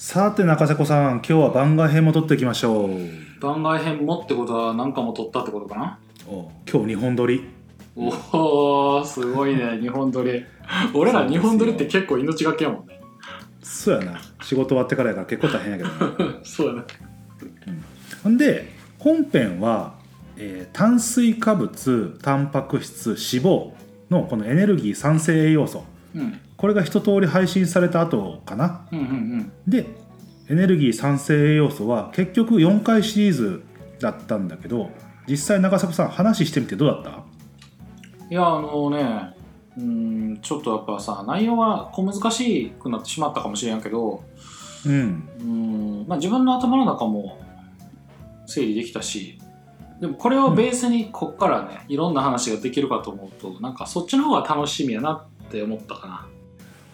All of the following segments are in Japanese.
さて中瀬子さん今日は番外編も撮っていきましょう。番外編もってことは何かも撮ったってことかな？お今日2本撮り。おおすごいね 日本撮り。俺ら日本撮りって結構命がけやもんね。そうやな。仕事終わってからやから結構大変やけどね。そうやねほんで本編は、えー炭水化物タンパク質脂肪のこのエネルギー酸性栄養素うんこれが一通り配信された後かな。うんうんうん。でエネルギー酸性栄養素は結局4回シリーズだったんだけど実際長迫さん話してみてどうだった？いやあのねうんちょっとやっぱさ内容は小難しくなってしまったかもしれんけどうん。うんまあ自分の頭の中も整理できたしでもこれをベースにこっからね、いろんな話ができるかと思うとなんかそっちの方が楽しみやなって思ったかな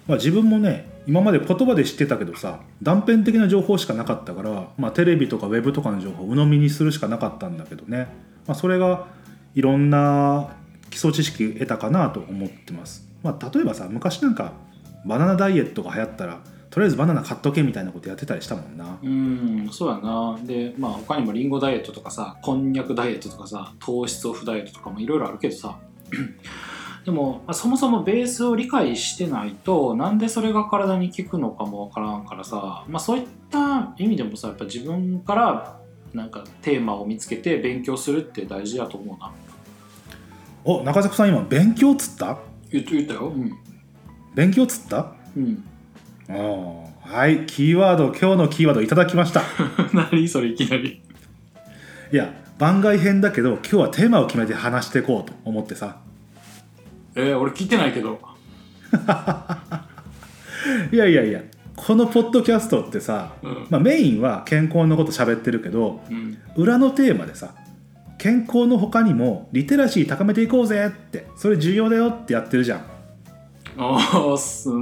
まあ、自分もね今まで言葉で知ってたけどさ断片的な情報しかなかったから、まあ、テレビとかウェブとかの情報を鵜呑みにするしかなかったんだけどね、まあ、それがいろんな基礎知識得たかなと思ってます、まあ、例えばさ昔なんかバナナダイエットが流行ったらとりあえずバナナ買っとけみたいなことやってたりしたもんな。うんそうやな。でまあ他にもリンゴダイエットとかさこんにゃくダイエットとかさ糖質オフダイエットとかもいろいろあるけどさでも、まあ、そもそもベースを理解してないとなんでそれが体に効くのかもわからんからさ、まあ、そういった意味でもさやっぱ自分からなんかテーマを見つけて勉強するって大事だと思うな。お中迫さん今勉強っつった？言っ言ったよ。うん、勉強っつった？うん、はいキーワード今日のキーワードいただきました。何それいきなり。いや番外編だけど今日はテーマを決めて話していこうと思ってさえー、俺聞いてないけど。いやいやいやこのポッドキャストってさ、うん。まあ、メインは健康のこと喋ってるけどうん。裏のテーマでさ健康の他にもリテラシー高めていこうぜってそれ重要だよってやってるじゃん。あ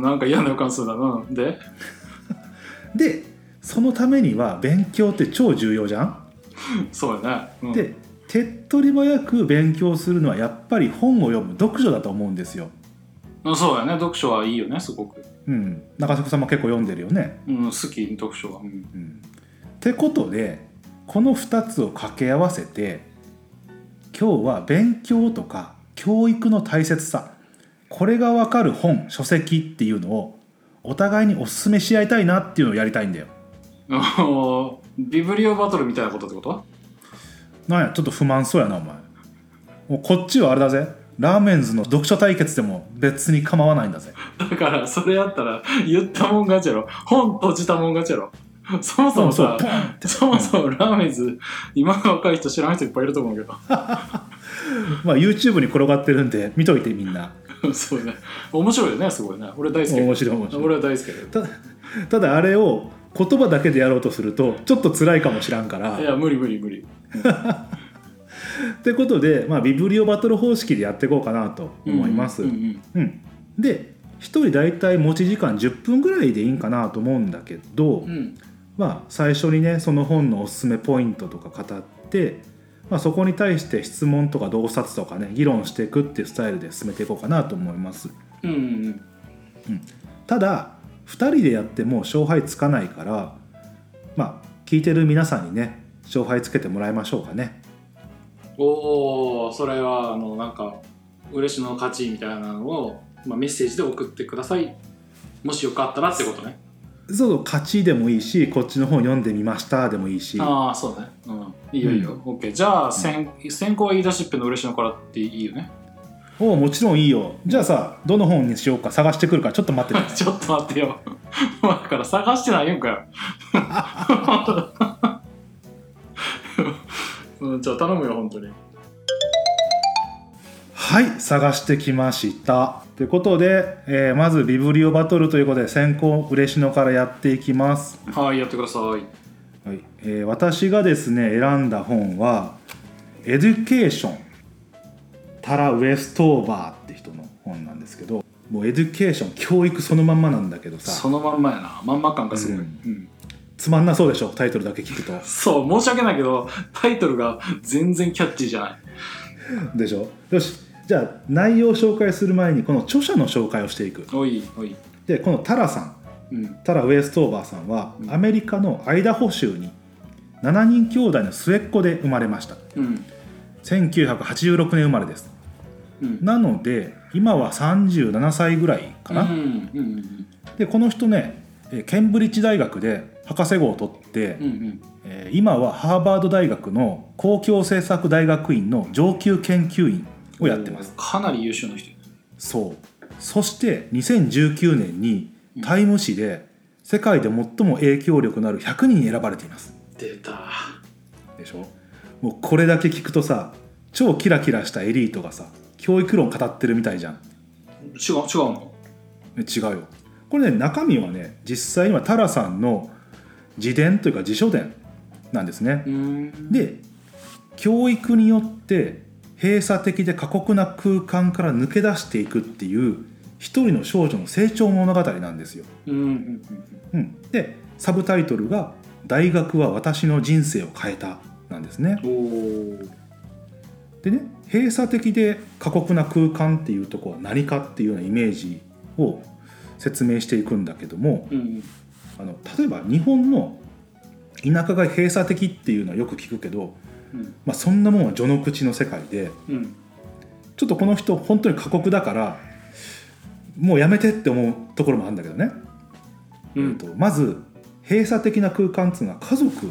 なんか嫌な予感するな。うんで？でそのためには勉強って超重要じゃん、そうやね、うん、で手っ取り早く勉強するのはやっぱり本を読む読書だと思うんですよ。あそうやね。読書はいいよねすごく、うん。中迫さんも結構読んでるよね。うん、好き読書は、うん、うん。ってことでこの2つを掛け合わせて今日は勉強とか教育の大切さこれが分かる本書籍っていうのをお互いにおすすめし合いたいなっていうのをやりたいんだよ。ビブリオバトルみたいなことってこと？なんやちょっと不満そうやなお前。もうこっちはあれだぜ。ラーメンズの読書対決でも別に構わないんだぜ。だからそれやったら言ったもん勝ちやろ。本閉じたもん勝ちやろ。そもそもさそもそもラーメンズ今の若い人知らん人いっぱいいると思うけど。まあ YouTube に転がってるんで見といてみんな。そうね。面白いよねすごいね。俺大好き面白い面白い。俺は大好きただあれを言葉だけでやろうとするとちょっと辛いかもしらんから。いや無理無理無理ってことで、まあ、ビブリオバトル方式でやっていこうかなと思います。ううんんうんで1人大体持ち時間10分ぐらいでいいんかなと思うんだけど、うんうんまあ、最初にねその本のおすすめポイントとか語って、まあ、そこに対して質問とか洞察とかね議論していくっていうスタイルで進めていこうかなと思います。うんうんただ2人でやっても勝敗つかないからまあ聞いてる皆さんにね勝敗つけてもらいましょうかね。おおそれはあのなんか嬉しの勝ちみたいなのを、まあ、メッセージで送ってください。もしよかったらってことね。そうそう勝ちでもいいしこっちの本読んでみましたでもいいし。ああそうね。うん。いいよいいよ、オッケー。じゃあ先先行は言い出しっぺの嬉しのからっていいよねおうもちろんいいよ。じゃあさどの本にしようか探してくるからちょっと待ってて。ね ちょっと待ってよ。だから探してないんかよ。うん、じゃあ頼むよ本当に。はい探してきました。ということで、えーまずビブリオバトルということで先行嬉野からやっていきます、はいやってください。はいえー私がですね選んだ本は「エデュケーション」タラ・ウェストーバーって人の本なんですけどもうエデュケーション教育そのまんまなんだけどさ。そのまんまやな。まんま感がすごい、ううん。んつまんなそうでしょ？タイトルだけ聞くと。そう申し訳ないけどタイトルが全然キャッチーじゃない。でしょ？よし。じゃあ内容を紹介する前にこの著者の紹介をしていく。おいおい。でこのタラさん。うん。タラ・ウェストーバーさんはうん。アメリカのアイダホ州に7人兄弟の末っ子で生まれました。うん。1986年生まれです。うんなので今は37歳ぐらいかな、でこの人ねえーケンブリッジ大学で博士号を取って、うんうん。えー今はハーバード大学の公共政策大学院の上級研究員をやってます。かなり優秀な人そう。そして2019年に「タイム」誌で世界で最も影響力のある100人に選ばれています。出た。でしょ？もうこれだけ聞くとさ超キラキラしたエリートがさ教育論語ってるみたいじゃん。違う違うの？え違うよ。これね中身はね実際にはタラさんの自伝というか自書伝なんですね。うん。で教育によって閉鎖的で過酷な空間から抜け出していくっていう一人の少女の成長物語なんですよ。うんうんうん、でサブタイトルが「大学は私の人生を変えた」なんですねでね閉鎖的で過酷な空間っていうところは何かっていうようなイメージを説明していくんだけどもうんあの例えば日本の田舎が閉鎖的っていうのはよく聞くけど、うん。まあ、そんなもんは序の口の世界でうん。ちょっとこの人本当に過酷だからもうやめてって思うところもあるんだけどね、うん。えーとまず閉鎖的な空間っていうのは家族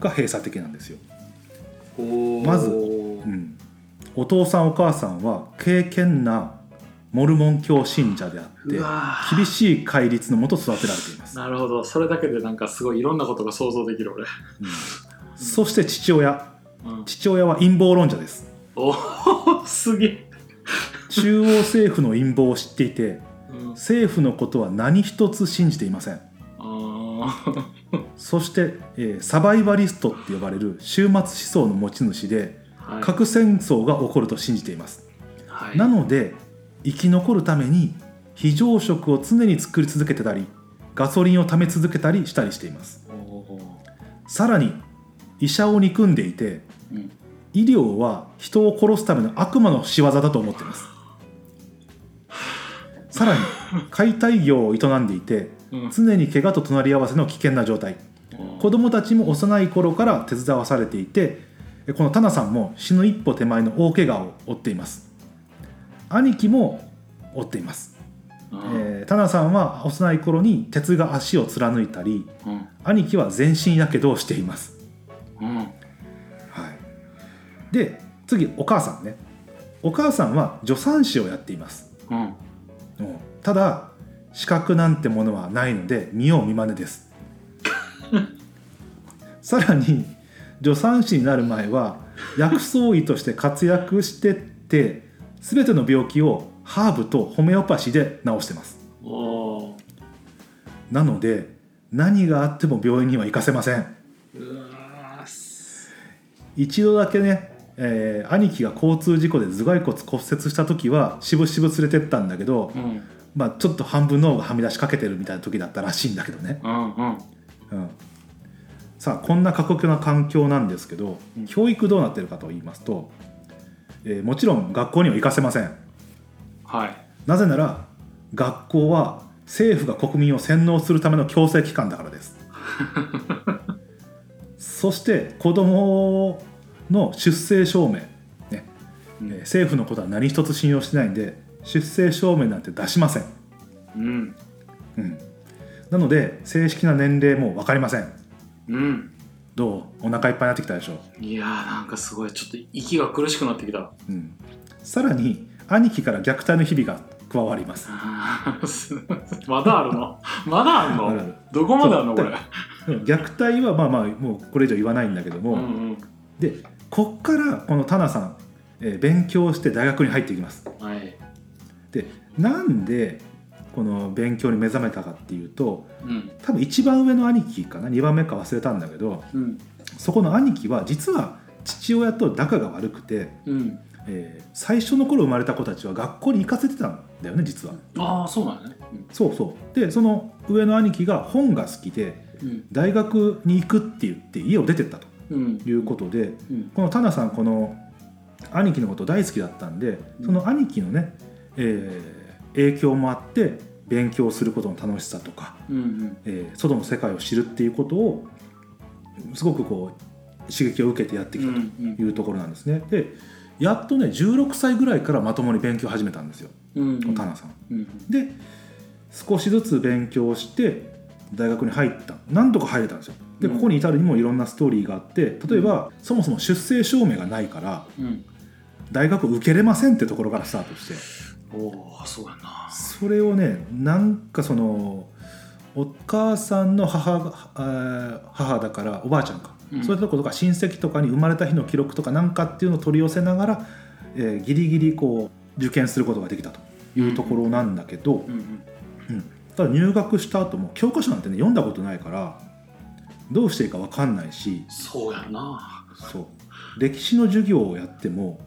が閉鎖的なんですよ。まずうん。お父さんお母さんは敬虔なモルモン教信者であって厳しい戒律のもと育てられています、なるほど。それだけでなんかすごいいろんなことが想像できる俺、うん。そして父親。うん、父親は陰謀論者です。おおすげえ、中央政府の陰謀を知っていてうん、政府のことは何一つ信じていません。あそして、えーサバイバリストって呼ばれる終末思想の持ち主で核戦争が起こると信じています、はい。なので生き残るために非常食を常に作り続けてたりガソリンを貯め続けたりしたりしています。さらに医者を憎んでいてうん。医療は人を殺すための悪魔の仕業だと思っています。さらに解体業を営んでいてうん。常に怪我と隣り合わせの危険な状態。子供たちも幼い頃から手伝わされていてえこのタナさんも死ぬ一歩手前の大怪我を負っています。兄貴も負っています、うん。えータナさんは幼い頃に鉄が足を貫いたりうん。兄貴は全身やけどをしています、うん。はい、で次お母さんね。お母さんは助産師をやっています。うん。うん。ただ資格なんてものはないので見よう見まねです。さらに助産師になる前は薬草医として活躍してって全ての病気をハーブとホメオパシーで治してます。なので何があっても病院には行かせません。一度だけね、えー兄貴が交通事故で頭蓋骨骨折した時はしぶしぶ連れてったんだけど、うん。まあ、ちょっと半分脳がはみ出しかけてるみたいな時だったらしいんだけどね、うんうん。うん、さあこんな過酷な環境なんですけど、うん。教育どうなってるかと言いますと、えーもちろん学校には行かせません。はい。なぜなら学校は政府が国民を洗脳するための強制機関だからです。そして子供の出生証明、ね。うん。えー政府のことは何一つ信用してないんで出生証明なんて出しません、うん。うん、なので正式な年齢も分かりませんうん。どう？お腹いっぱいになってきたでしょ、いやーなんかすごい。ちょっと息が苦しくなってきた。うん、さらに兄貴から虐待の日々が加わります。まだあるの？まだあるあるどこまであんのこれ？うん虐待はまあまあもうこれ以上言わないんだけども、うんうん。でこっからこのタナさん、えー勉強して大学に入っていきます。はい。でなんでこの勉強に目覚めたかっていうとうん。多分一番上の兄貴かな。2番目か忘れたんだけどうん。そこの兄貴は実は父親と仲が悪くて、うん。えー最初の頃生まれた子たちは学校に行かせてたんだよね実は。ああそうなんやね。そうそう。でその上の兄貴が本が好きでうん。大学に行くって言って家を出てったとうん。いうことでうん。このタナさんこの兄貴のこと大好きだったんでその兄貴のね、えー影響もあって勉強することの楽しさとか、うんうん。えー外の世界を知るっていうことをすごくこう刺激を受けてやってきたというところなんですね。でやっとね16歳ぐらいからまともに勉強を始めたんですよ、うんうん。タナさん。うんで少しずつ勉強して大学に入った。なんとか入れたんですよ。でうん。ここに至るにもいろんなストーリーがあって例えばそもそも出生証明がないからうん。大学受けれませんってところからスタートしておおそうやな。それをねなんかそのお母さんの母母だからおばあちゃんか、うん。そういったとことか親戚とかに生まれた日の記録とかなんかっていうのを取り寄せながら、えーギリギリこう受験することができたというところなんだけど、うんうん。うん。ただ入学した後も教科書なんてね読んだことないからどうしていいか分かんないし。そうやな。そう。歴史の授業をやっても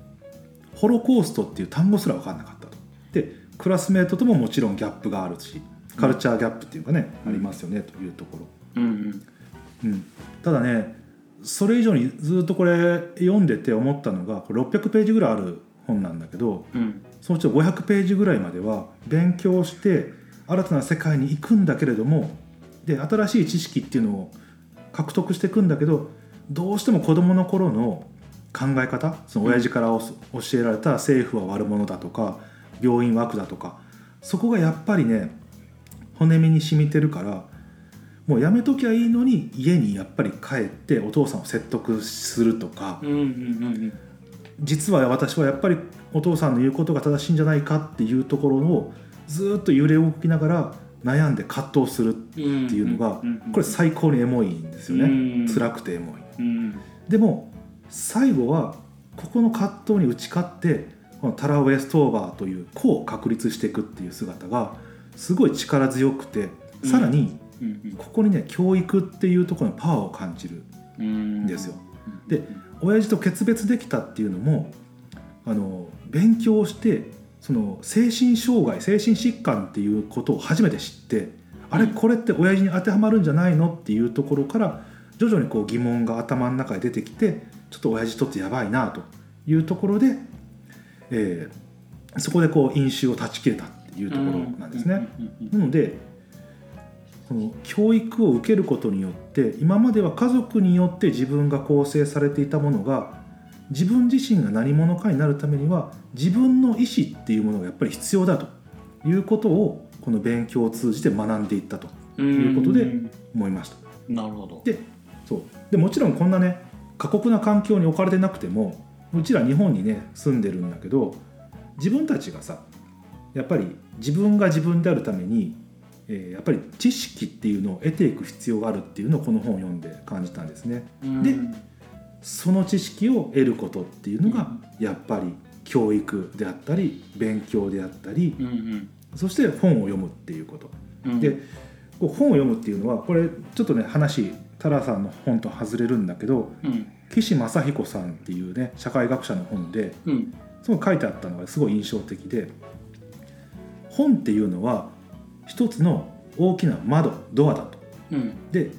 ホロコーストっていう単語すら分かんなかった。と。でクラスメートとももちろんギャップがあるしカルチャーギャップっていうかね、うんありますよねというところ、うんうん。うん、ただねそれ以上にずっとこれ読んでて思ったのがこれ600ページぐらいある本なんだけどうん。そのうちの500ページぐらいまでは勉強して新たな世界に行くんだけれどもで新しい知識っていうのを獲得していくんだけどどうしても子どもの頃の考え方その親父からお教えられた政府は悪者だとか病院は悪だとかそこがやっぱりね骨身に染みてるからもうやめときゃいいのに家にやっぱり帰ってお父さんを説得するとかうんうんうん実は私はやっぱりお父さんの言うことが正しいんじゃないかっていうところをずっと揺れ動きながら悩んで葛藤するってうんいうのがんん。これ最高にエモいんですよね。うん。辛くてエモいうん。でも最後はここの葛藤に打ち勝ってこのタラ・ウェストーバーという子を確立していくっていう姿がすごい力強くてさらにうんここにね教育っていうところのパワーを感じるうんんですよで親父と決別できたっていうのもあの勉強してその精神障害精神疾患っていうことを初めて知ってあれこれって親父に当てはまるんじゃないのっていうところから徐々にこう疑問が頭の中で出てきてちょっと親父とってやばいなというところで、えーそこでこう飲酒を断ち切れたっていうところなんですね。なのでこの教育を受けることによって今までは家族によって自分が構成されていたものが自分自身が何者かになるためには自分の意思っていうものがやっぱり必要だということをこの勉強を通じて学んでいったということでん思いました。なるほどでそうでもちろんこんなね過酷な環境に置かれてなくてもうちら日本にね住んでるんだけど自分たちがさやっぱり自分が自分であるために、えーやっぱり知識っていうのを得ていく必要があるっていうのをこの本を読んで感じたんですね。でその知識を得ることっていうのがやっぱり教育であったり勉強であったりうんうんそして本を読むっていうこと。うんでこう本を読むっていうのはこれちょっとね話タラさんの本と外れるんだけどうん。岸正彦さんっていうね社会学者の本でうん。その書いてあったのがすごい印象的で本っていうのは一つの大きな窓ドアだと。うん。で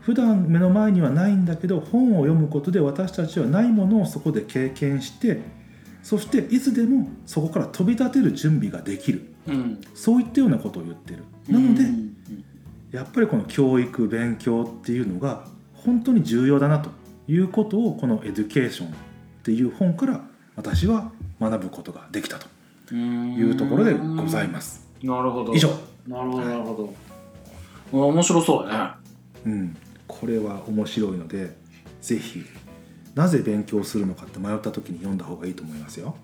普段目の前にはないんだけど本を読むことで私たちはないものをそこで経験してそしていつでもそこから飛び立てる準備ができる。うん。そういったようなことを言ってる。なので、うんやっぱりこの教育勉強っていうのが本当に重要だなということをこの「エデュケーション」っていう本から私は学ぶことができたとうんいうところでございます。なるほど。以上、なるほどなるほど、面白そうだね。うん、これは面白いのでぜひなぜ勉強するのかって迷った時に読んだ方がいいと思いますよ。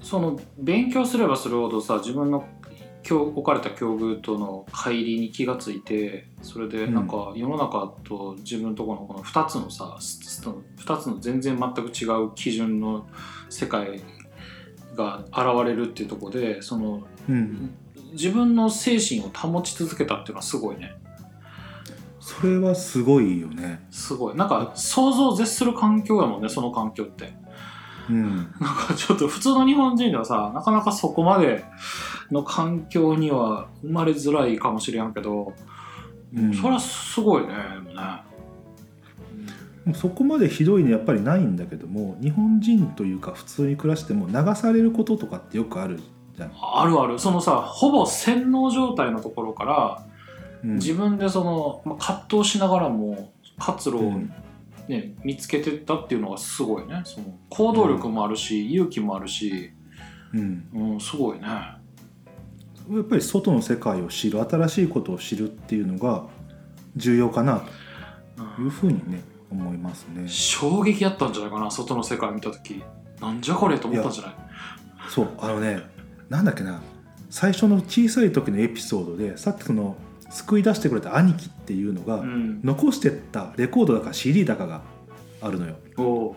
その勉強すればするほどさ自分の境置かれた境遇との乖離に気がついてそれでなんか世の中と自分のところのこの2つのさスス2つの全然全く違う基準の世界が現れるっていうところでそのうん、自分の精神を保ち続けたっていうのはすごいね。それはすごいよね。すごい。なんか想像を絶する環境やもんねその環境って。うん、なんかちょっと普通の日本人ではさなかなかそこまでの環境には生まれづらいかもしれんけど、うん。それはすごいねでもね。そこまでひどいのやっぱりないんだけども日本人というか普通に暮らしても流されることとかってよくあるじゃん、あるある。そのさほぼ洗脳状態のところからうん。自分でその、まあ、葛藤しながらも活路を、うん。ね見つけてったっていうのがすごいね。その行動力もあるし、勇気もあるし、うん、うん、すごいね。やっぱり外の世界を知る新しいことを知るっていうのが重要かなというふうにね思いますね。衝撃やったんじゃないかな外の世界見た時。なんじゃこれと思ったんじゃない？そうあのねなんだっけな。最初の小さい時のエピソードでさっきその救い出してくれた兄貴っていうのが、うん。残してったレコードだか CD だかがあるのよ。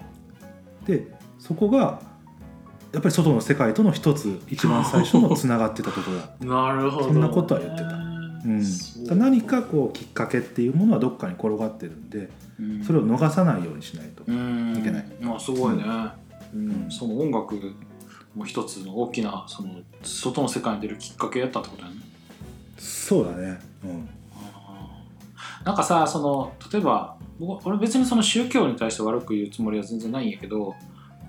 でそこがやっぱり外の世界との一つ一番最初のつながってたところ。だ。なるほど、そんなことは言ってた。うん、何かこうきっかけっていうものはどっかに転がってるんでうん。それを逃さないようにしないと。うんいけない。まあすごいね、うん。うん。その音楽も一つの大きなその外の世界に出るきっかけやったってことだよね。そうだね。うん。なんかさその例えば僕俺別にその宗教に対して悪く言うつもりは全然ないんやけど、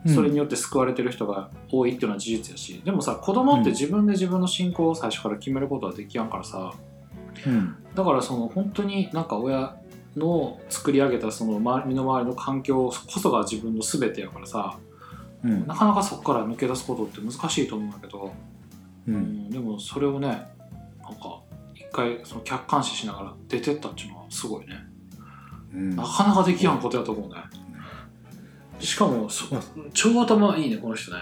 それによって救われてる人が多いっていうのは事実やしでもさ子供って自分で自分の信仰を最初から決めることはできやんからさ。うん。だからその本当になんか親の作り上げたその周り身の回りの環境こそが自分の全てやからさうん。なかなかそこから抜け出すことって難しいと思うんだけど、ううんん、でもそれをねなんか一回その客観視しながら出てったっていうのはすごいね。うん。なかなかできやんことやと思うねしかもそまあ超頭いいねこの人ね。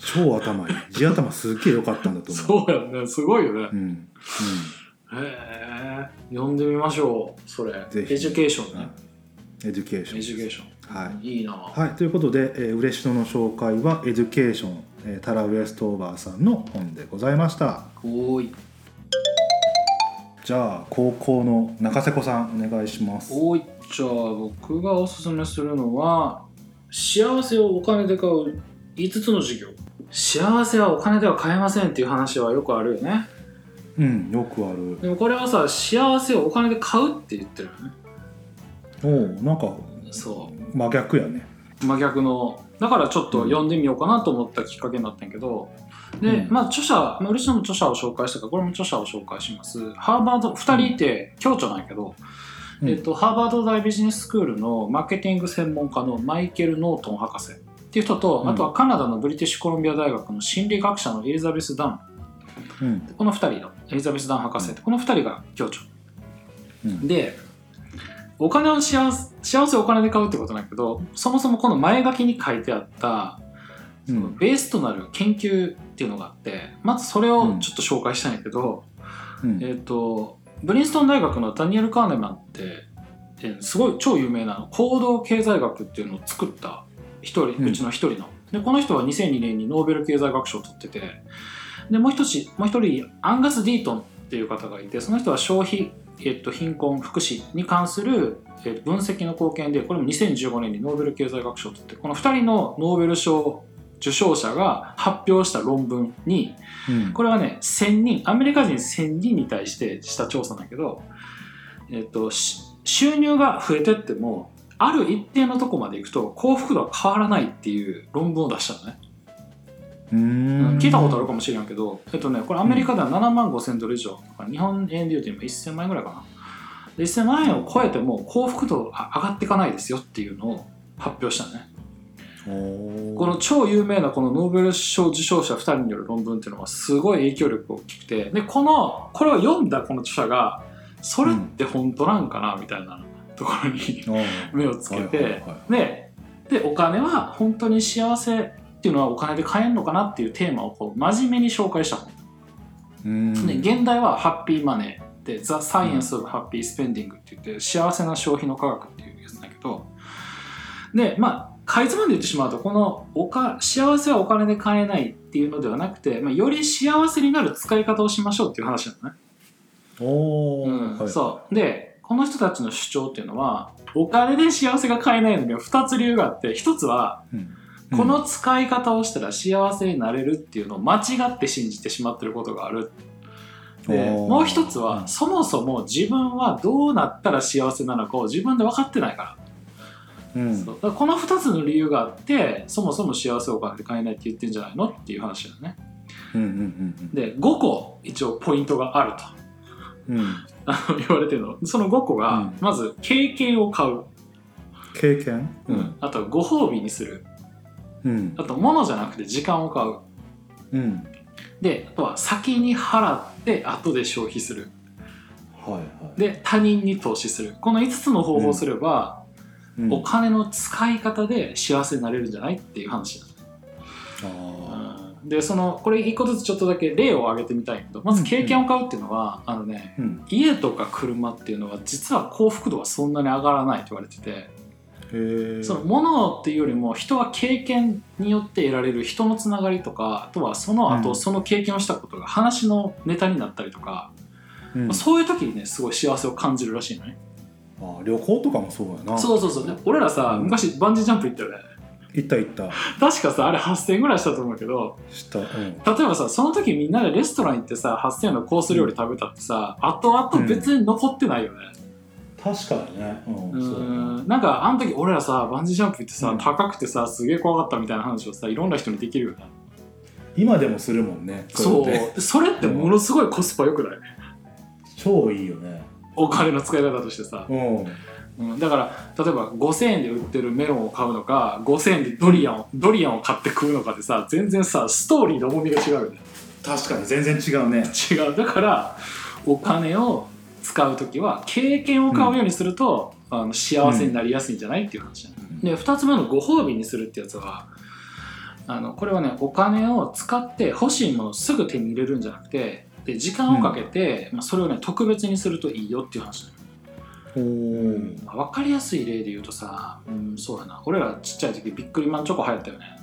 超頭いい。地頭すっげえ良かったんだと思う。そうやねすごいよね。うんうん。へえ読んでみましょうそれ。ぜひ。エデュケーションね。エデュケーションエデュケーション。はい。いいな。はい、ということで、えー、嬉野の紹介は「エデュケーション」えータラ・ウエストオーバーさんの本でございました。おーい。じゃあ後攻の中瀬子さんお願いします。おーい。じゃあ僕がおすすめするのは幸せをお金で買う5つの授業。幸せはお金では買えませんっていう話はよくあるよね。うんよくある。でもこれはさ幸せをお金で買うって言ってるよね。おおなんかそ真逆やね。う真逆のだからちょっと読ん。でみようかなと思ったきっかけになったんやけど。で、うん。まあ著者、まあ、嬉野も著者を紹介したからこれも著者を紹介します。ハーバード2人いて共著なんやけど、うん。えっと、ハーバード大ビジネススクールのマーケティング専門家のマイケル・ノートン博士っていう人と、うん。あとはカナダのブリティッシュコロンビア大学の心理学者のエリザベス・ダン。うん。この2人のエリザベス・ダン博士ってこの2人が共著うん。でお金を幸せ幸せをお金で買うってことなんやけどそもそもこの前書きに書いてあったうそのベースとなる研究っていうのがあってまずそれをちょっと紹介したいんやけど、うん。えっ、とブリンストン大学のダニエル・カーネマンってえーすごい超有名な行動経済学っていうのを作った一人、うちの一人の。でこの人は2002年にノーベル経済学賞を取ってて。でもう一つもう一人アンガス・ディートンっていう方がいてその人は消費、えっと貧困福祉に関する、えー分析の貢献でこれも2015年にノーベル経済学賞を取ってこの2人のノーベル賞受賞者が発表した論文にうん。これはね1000人アメリカ人1000人に対してした調査だけど、えっとし収入が増えてってもある一定のとこまでいくと幸福度は変わらないっていう論文を出したのね、うーん。聞いたことあるかもしれんけど、えっとね、これアメリカでは7万5000ドル以上日本円でいうと今1000万円ぐらいかな。で1000万円を超えても幸福度が上がっていかないですよっていうのを発表したのねこの超有名なこのノーベル賞受賞者2人による論文っていうのはすごい影響力大きくてでこのこれを読んだこの著者がそれって本当なんかなみたいなところに 目をつけて、はいはいはいででお金は本当に幸せっていうのはお金で買えるのかなっていうテーマをこう真面目に紹介した本、で現代はハッピーマネーで The Science of Happy Spending って言って幸せな消費の科学っていうやつだけど。でまあかいつまんで言ってしまうとこのおか幸せはお金で買えないっていうのではなくて、まあ、より幸せになる使い方をしましょうっていう話なのね。おー。うんはいそう。でこの人たちの主張っていうのはお金で幸せが買えないのには2つ理由があって1つはうん。この使い方をしたら幸せになれるっていうのを間違って信じてしまってることがある。でもう一つは、うん。そもそも自分はどうなったら幸せなのかを自分で分かってないから,、うん。そう。だからこの2つの理由があってそもそも幸せをお金で買えないって言ってんじゃないのっていう話だよね。うんうんで5個一応ポイントがあると。うん。う んあの言われてるの。その5個が、うん。まず経験を買う、経験？あとはご褒美にする。うん。あと物じゃなくて時間を買う。うん。であとは先に払って後で消費する。はいはい。で他人に投資する。この5つの方法をすれば、うん。お金の使い方で幸せになれるんじゃないっていう話なあの、でそのこれ1個ずつちょっとだけ例を挙げてみたいけどまず経験を買うっていうのは、あのねーうん。家とか車っていうのは実は幸福度はそんなに上がらないと言われててその物っていうよりも人は経験によって得られる人のつながりとかあとはその後、うん。その経験をしたことが話のネタになったりとか、うん。そういう時にねすごい幸せを感じるらしいのね、あ旅行とかもそうやな。そうそうそう。で俺らさ、うん。昔バンジージャンプ行ったよね。行った行った。確かさあれ8000円ぐらいしたと思うけどしたうん。例えばさその時みんなでレストラン行ってさ8000円のコース料理食べたってさ、後々別に残ってないよね。確かにね。うんうそうんなんかあの時俺らさバンジージャンプ行ってさ、うん。高くてさすげえ怖かったみたいな話をさいろんな人にできるよね。今でもするもんねそうれって。それってものすごいコスパ良くない？超いいよねお金の使い方としてさ、うん。うん、だから例えば5000円で売ってるメロンを買うのか5000円でドリアンをドリアンを買って食うのかでさ全然さストーリーの重みが違うよね。確かに全然違うね。違う。だからお金を使う時は経験を買うようにすると、あの幸せになりやすいんじゃないっていう話なの。で2つ目のご褒美にするってやつはあのこれはねお金を使って欲しいものをすぐ手に入れるんじゃなくてで時間をかけて、まあ、それをね特別にするといいよっていう話なのおおまあ、分かりやすい例で言うとさ、うん、そうやな。俺らちっちゃい時ビックリマンチョコ流行ったよね。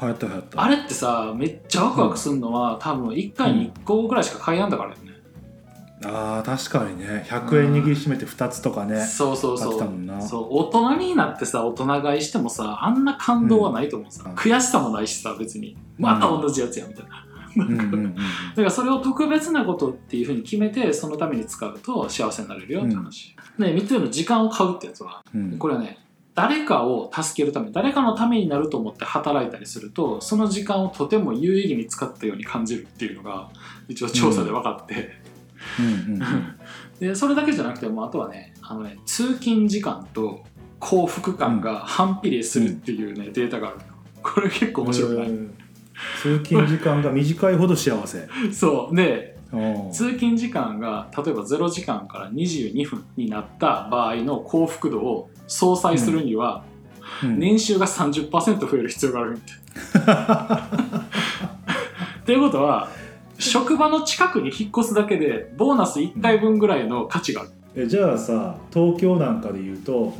流行った流行った。あれってさめっちゃワクワクするのは、多分1回に1個ぐらいしか買いやんだからよね、あー確かにね。100円握りしめて2つとかねそうそうそ買ってたもんな。うそう。大人になってさ大人買いしてもさあんな感動はないと思うさ、うん。悔しさもないしさ別に。また同じやつやみたいな、うんうんうんだからそれを特別なことっていうふうに決めてそのために使うと幸せになれるよって話、で3つ目の時間を買うってやつはうん。これはね誰かを助けるため誰かのためになると思って働いたりするとその時間をとても有意義に使ったように感じるっていうのが一応調査で分かって、うん。うんうん でそれだけじゃなくてもあとはねあのね通勤時間と幸福感が反比例するっていうね、データがあるの。これ結構面白くない、へー通勤時間が短いほど幸せ そうでうん通勤時間が例えば0時間から22分になった場合の幸福度を相殺するには、うん年収が30%増える必要があるみたい。っていうことは職場の近くに引っ越すだけでボーナス1回分ぐらいの価値がある。えじゃあさ東京なんかで言うと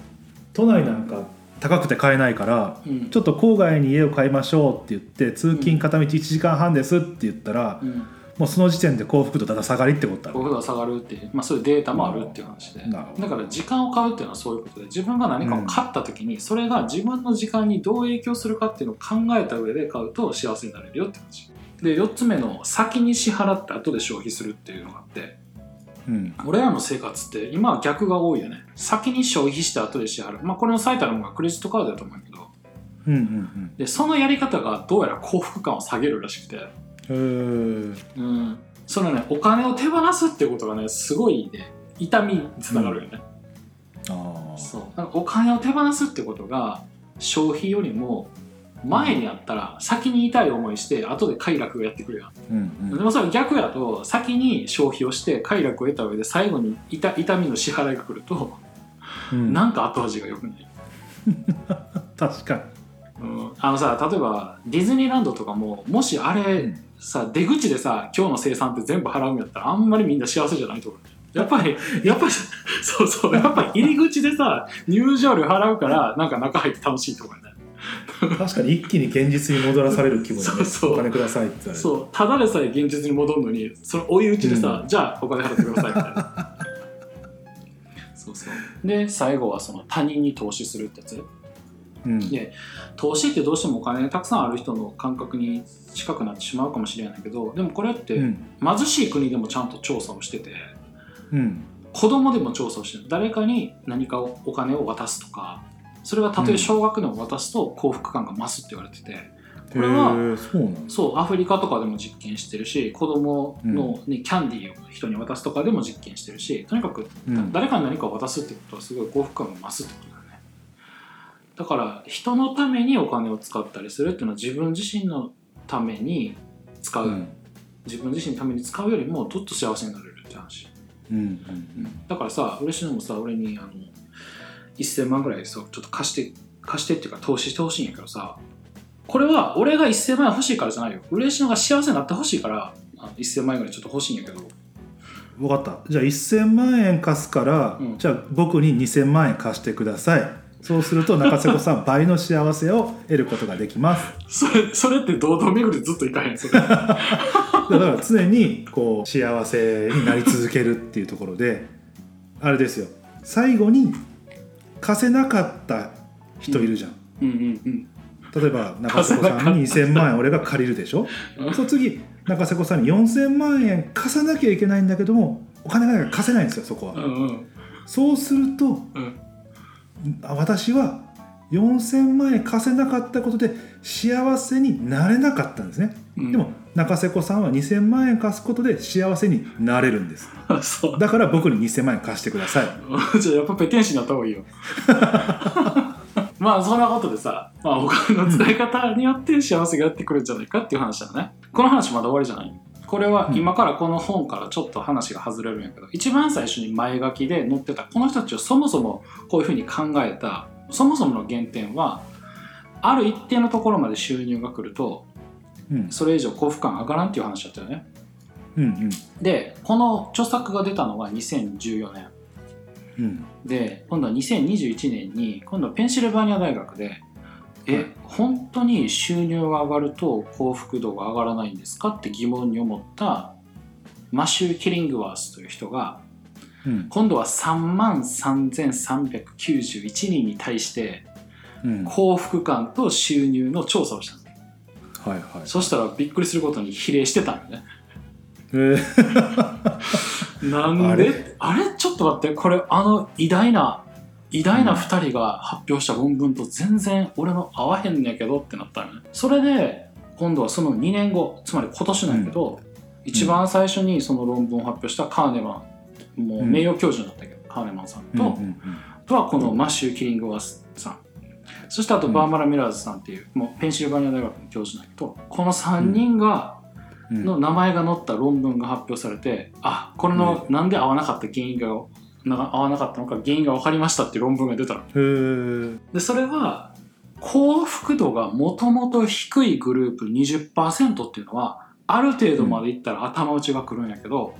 都内なんか高くて買えないからうん。ちょっと郊外に家を買いましょうって言って通勤片道1時間半ですって言ったら、うん。もうその時点で幸福度だだ下がりってことだ幸福度が下がるっていう、まあ、そういうデータもあるっていう話で。なるほど。だから時間を買うっていうのはそういうことで自分が何かを買った時にそれが自分の時間にどう影響するかっていうのを考えた上で買うと幸せになれるよって話。で4つ目の先に支払って後で消費するっていうのがあってうん。俺らの生活って今は逆が多いよね。先に消費して後で支払う。まあこれの最たるものがクレジットカードだと思うけど。うんうんでそのやり方がどうやら幸福感を下げるらしくて。うんへえうん。そのねお金を手放すってことがねすごいね痛みにつながるよね、ああそう。お金を手放すってことが消費よりも前にあったら先に痛い思いして後で快楽がやってくるやんうんうん。でもそれ逆やと先に消費をして快楽を得た上で最後に痛痛みの支払いが来るとうん。なんか後味が良くない、確かに。うん、あのさ例えばディズニーランドとかももしあれ、うん。さ出口でさ今日の生産って全部払うんやったらあんまりみんな幸せじゃないと思う。やっぱり やっぱりそうそうやっぱり入り口でさ入場料払うからなんか中入って楽しいとかね確かに一気に現実に戻らされる気分で、ね、そうそう。お金くださいって言われる。そう。ただでさえ現実に戻るのにその追い打ちでさ、じゃあお金払ってくださいみたいなそうそう。で最後はその他人に投資するってやつ。うん。で投資ってどうしてもお金たくさんある人の感覚に近くなってしまうかもしれないけどでもこれってうん。貧しい国でもちゃんと調査をしててうん。子供でも調査をしてる誰かに何かをお金を渡すとかそれがたとえ少額でも渡すと幸福感が増すって言われててこれはそうアフリカとかでも実験してるし子供の、ねキャンディーを人に渡すとかでも実験してるしとにかくうん。誰かに何かを渡すってことはすごい幸福感が増すってことだよね。だから人のためにお金を使ったりするっていうのは自分自身のために使う、うん。自分自身のために使うよりもどっと幸せになれるって話、うんうんだからさ嬉しいのもさ俺にあの1000万ぐらいさちょっと貸して貸してっていうか投資してほしいんやけどさ。これは俺が1000万円欲しいからじゃないよ。嬉しいのが幸せになってほしいからあの1000万円ぐらいちょっと欲しいんやけど。分かった。じゃあ1000万円貸すから、うん。じゃあ僕に2000万円貸してください。そうすると中瀬子さん 倍の幸せを得ることができます。それそれって堂々巡りでずっといかへんそれ。だから常にこう幸せになり続けるっていうところであれですよ。最後に貸せなかった人いるじゃん、うん。うんうん例えば中瀬子さんに2000万円俺が借りるでしょ？うん。そう次中瀬子さんに4000万円貸さなきゃいけないんだけどもお金がないから貸せないんですよそこは、うんうん。そうするとうん。あ私は4000万円貸せなかったことで幸せになれなかったんですね、うんでも中瀬子さんは2000万円貸すことで幸せになれるんです。だから僕に2000万円貸してください。じゃあやっぱペテン師になった方がいいよ。まあそんなことでさ、まあ、お金の使い方によって幸せがやってくるんじゃないかっていう話だね。この話まだ終わりじゃない？これは今からこの本からちょっと話が外れるんやけど、一番最初に前書きで載ってたこの人たちをそもそもこういうふうに考えたそもそもの原点はある一定のところまで収入が来るとうん。それ以上幸福感上がらんっていう話だったよね。うんうん。でこの著作が出たのが2014年。うん。で今度は2021年に今度はペンシルバニア大学でえ、はい。本当に収入が上がると幸福度が上がらないんですかって疑問に思ったマシュー・キリングワースという人がうん。今度は3万3391人に対してうん。幸福感と収入の調査をしたはいはい。そしたらびっくりすることに比例してたんだね。えー。なんあであれ？ちょっと待って。これあの偉大な偉大な2人が発表した論文と全然俺の合わへんねやけどってなったのね。それで今度はその2年後つまり今年なんやけど、一番最初にその論文を発表したカーネマンもう名誉教授になったけど、カーネマンさんと、うんうんあとはこのマッシュー・キリングワースさんそしてあとバーバラ・ミラーズさんっていう、もうペンシルバニア大学の教授なんやけどこの3人が、うん。の名前が載った論文が発表されてあこれのなんで合わなかった原因がな合わなかったのか原因が分かりましたっていう論文が出たの。でそれは幸福度がもともと低いグループ20%っていうのはある程度までいったら頭打ちがくるんやけど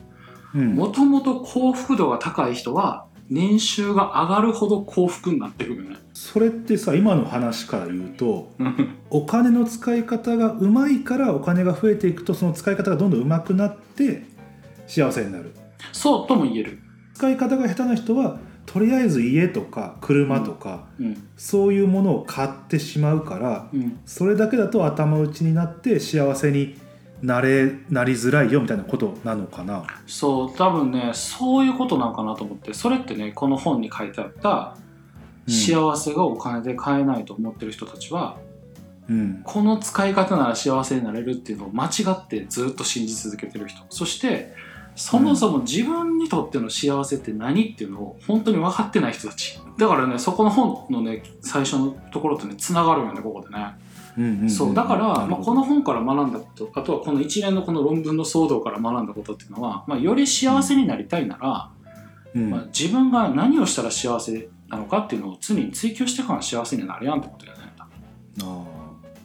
うん。もともと幸福度が高い人は年収が上がるほど幸福になってくるよね。それってさ今の話から言うとお金の使い方がうまいからお金が増えていくとその使い方がどんどん上手くなって幸せになる。そうとも言える、使い方が下手な人はとりあえず家とか車とか、うん。そういうものを買ってしまうからうん、それだけだと頭打ちになって幸せになれなりづらいよみたいなことなのかな？そう多分ねそういうことなんかなと思ってそれってねこの本に書いてあったうん。幸せがお金で買えないと思ってる人たちは、うん。この使い方なら幸せになれるっていうのを間違ってずっと信じ続けてる人。そしてそもそも自分にとっての幸せって何っていうのを本当に分かってない人たち。だからねそこの本のね最初のところとねつながるんよねここでね、そうだから、まあ、この本から学んだことあとはこの一連のこの論文の騒動から学んだことっていうのは、まあ、より幸せになりたいなら、うん。まあ、自分が何をしたら幸せなのかっていうのを常に追求してから幸せになるやんってことだよね。あ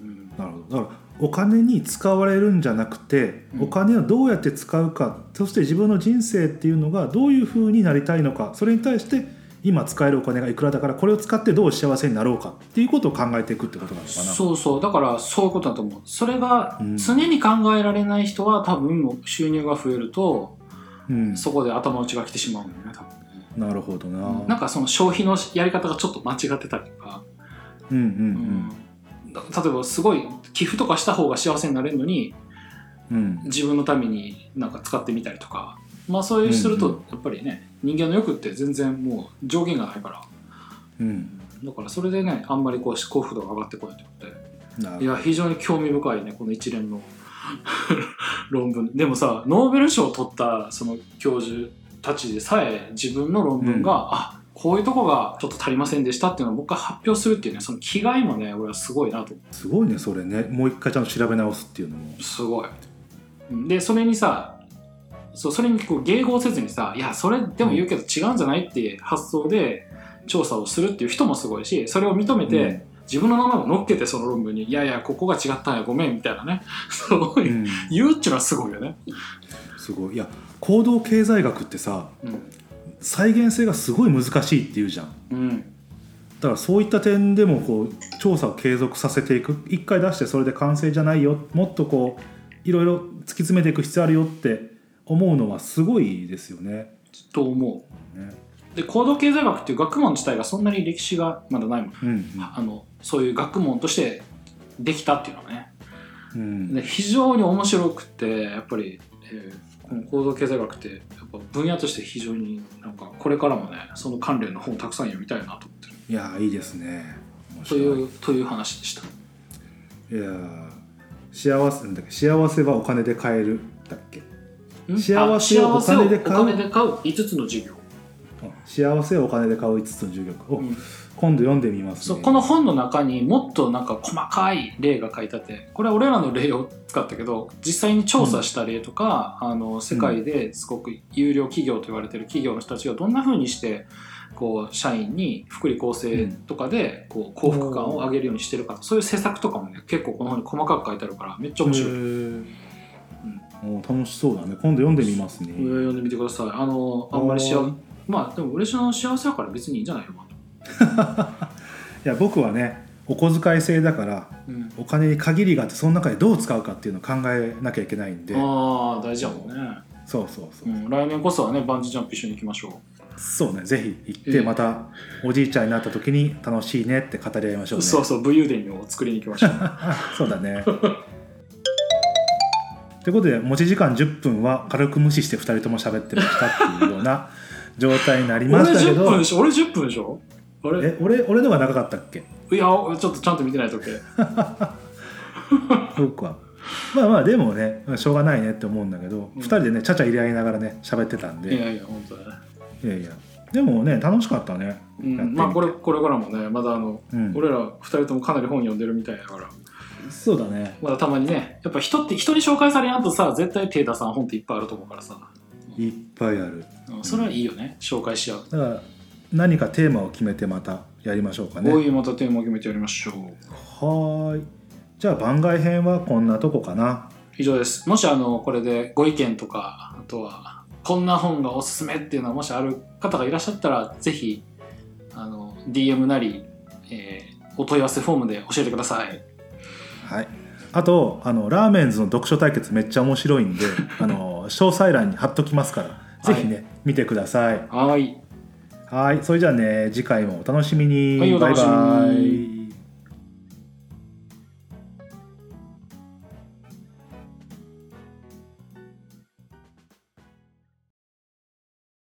うん。ーなるほど。だからお金に使われるんじゃなくて、うん。お金をどうやって使うかそして自分の人生っていうのがどういうふうになりたいのかそれに対して今使えるお金がいくらだからこれを使ってどう幸せになろうかっていうことを考えていくってことなのかな。そうそう。だからそういうことだと思うそれがうん。常に考えられない人は多分収入が増えるとうん、そこで頭打ちが来てしまうんだよね多分ね。なるほどな。なんかその消費のやり方がちょっと間違ってたりとか、うんうんうん。だ例えばすごい寄付とかした方が幸せになれるのにうんうん。自分のためになんか使ってみたりとかまあそういうするうんとやっぱりね人間の欲って全然もう上限がないから。うん。だからそれでねあんまりこう幸福度が上がってこないってことで。いや非常に興味深いねこの一連の 論文。でもさノーベル賞を取ったその教授たちでさえ自分の論文が、うん。あこういうとこがちょっと足りませんでしたっていうのをもう一回発表するっていうねその気概もね俺はすごいなと。思すごいねそれね。もう一回ちゃんと調べ直すっていうのも。うすごい。でそれにさそうそれにこう迎合せずにさいやそれでも言うけど違うんじゃないっていう発想で調査をするっていう人もすごいしそれを認めて、うん。自分の名前を乗っけてその論文に「いやいやここが違ったんやごめん」みたいなね。そういううん。言うっていうのはすごいよね。すごい。いや行動経済学ってさうん。再現性がすごい難しいっていうじゃん。うん。だからそういった点でもこう調査を継続させていく。一回出してそれで完成じゃないよ。もっとこういろいろ突き詰めていく必要あるよって思うのはすごいですよね。と思ねう。で行動経済学っていう学問自体がそんなに歴史がまだないもん。うんあのそういう学問としてできたっていうのはね。うんうんで非常に面白くてやっぱり、えーこの行動経済学ってやっぱ分野として非常になんかこれからもねその関連の本をたくさん読みたいなと思ってる。いやいいですね。面と白いうという話でした。いや幸せなんだっけ幸せはお金で買えるだっけ？ん幸せをあお金で買う？幸せをお金で買う？5つの授業。幸せをお金で買う5つの授業お、うん。今度読んでみますね。そうこの本の中にもっとなんか細かい例が書いてあってこれは俺らの例を使ったけど実際に調査した例とか、あの世界ですごく有料企業と言われてる企業の人たちがどんな風にしてこう社員に福利厚生とかでこう幸福感を上げるようにしてるかとそういう施策とかもね結構この本に細かく書いてあるからめっちゃ面白い。楽しそうだね。今度読んでみますね、上読んでみてください。あのあんまり幸おー。まあでも嬉しの幸せだから別にいいんじゃないの？か いや僕はねお小遣い制だからな。うん。お金に限りがあってその中でどう使うかっていうのを考えなきゃいけないんで。ああ大事やもんね。そうそうそう。う、ん、来年こそはねバンジージャンプ一緒に行きましょそうねぜひ行っええ。てまたおじいちゃんになった時に楽しいねって語り合いましょう、うね。そうそう武勇伝を作りに行きましょう。そうだね ということで持ち時間10分は軽く無視して2人とも喋ってましたっていうような 状態になり俺ましたけ10分どでしょ？俺10分でしょ？あれ？え俺俺のが長かったっけ？いやちょっとちゃんと見てないとけ。そうか。まあまあでもねしょうがないねって思うんだけど、うん。2人でねちゃちゃ入れ合いながらね喋ってたんで。いやいや本当だね、いやいやでもね楽しかったね、うん、まあこれこれからもねまだあの、うん。俺ら2人ともかなり本読んでるみたいだから。そうだね。まだたまにねやっぱ人って人に紹介されやんとさ絶対手出さん本っていっぱいあると思うからさ、いっぱいある。うん、それはいいよね紹介し合う、だから何かテーマを決めてまたやりましょうかね。こういうまたテーマを決めてやりましょう。はーい。じゃあ番外編はこんなとこかな。以上です。もしあのこれでご意見とかあとはこんな本がおすすめっていうのはもしある方がいらっしゃったらぜひあの DM なり、えーお問い合わせフォームで教えてください。はい。あとあのラーメンズの読書対決めっちゃ面白いんで あの詳細欄に貼っときますからぜひね、見てください。はい。はい。それじゃあね次回もお楽しみに、はいお楽しみに。バイバイ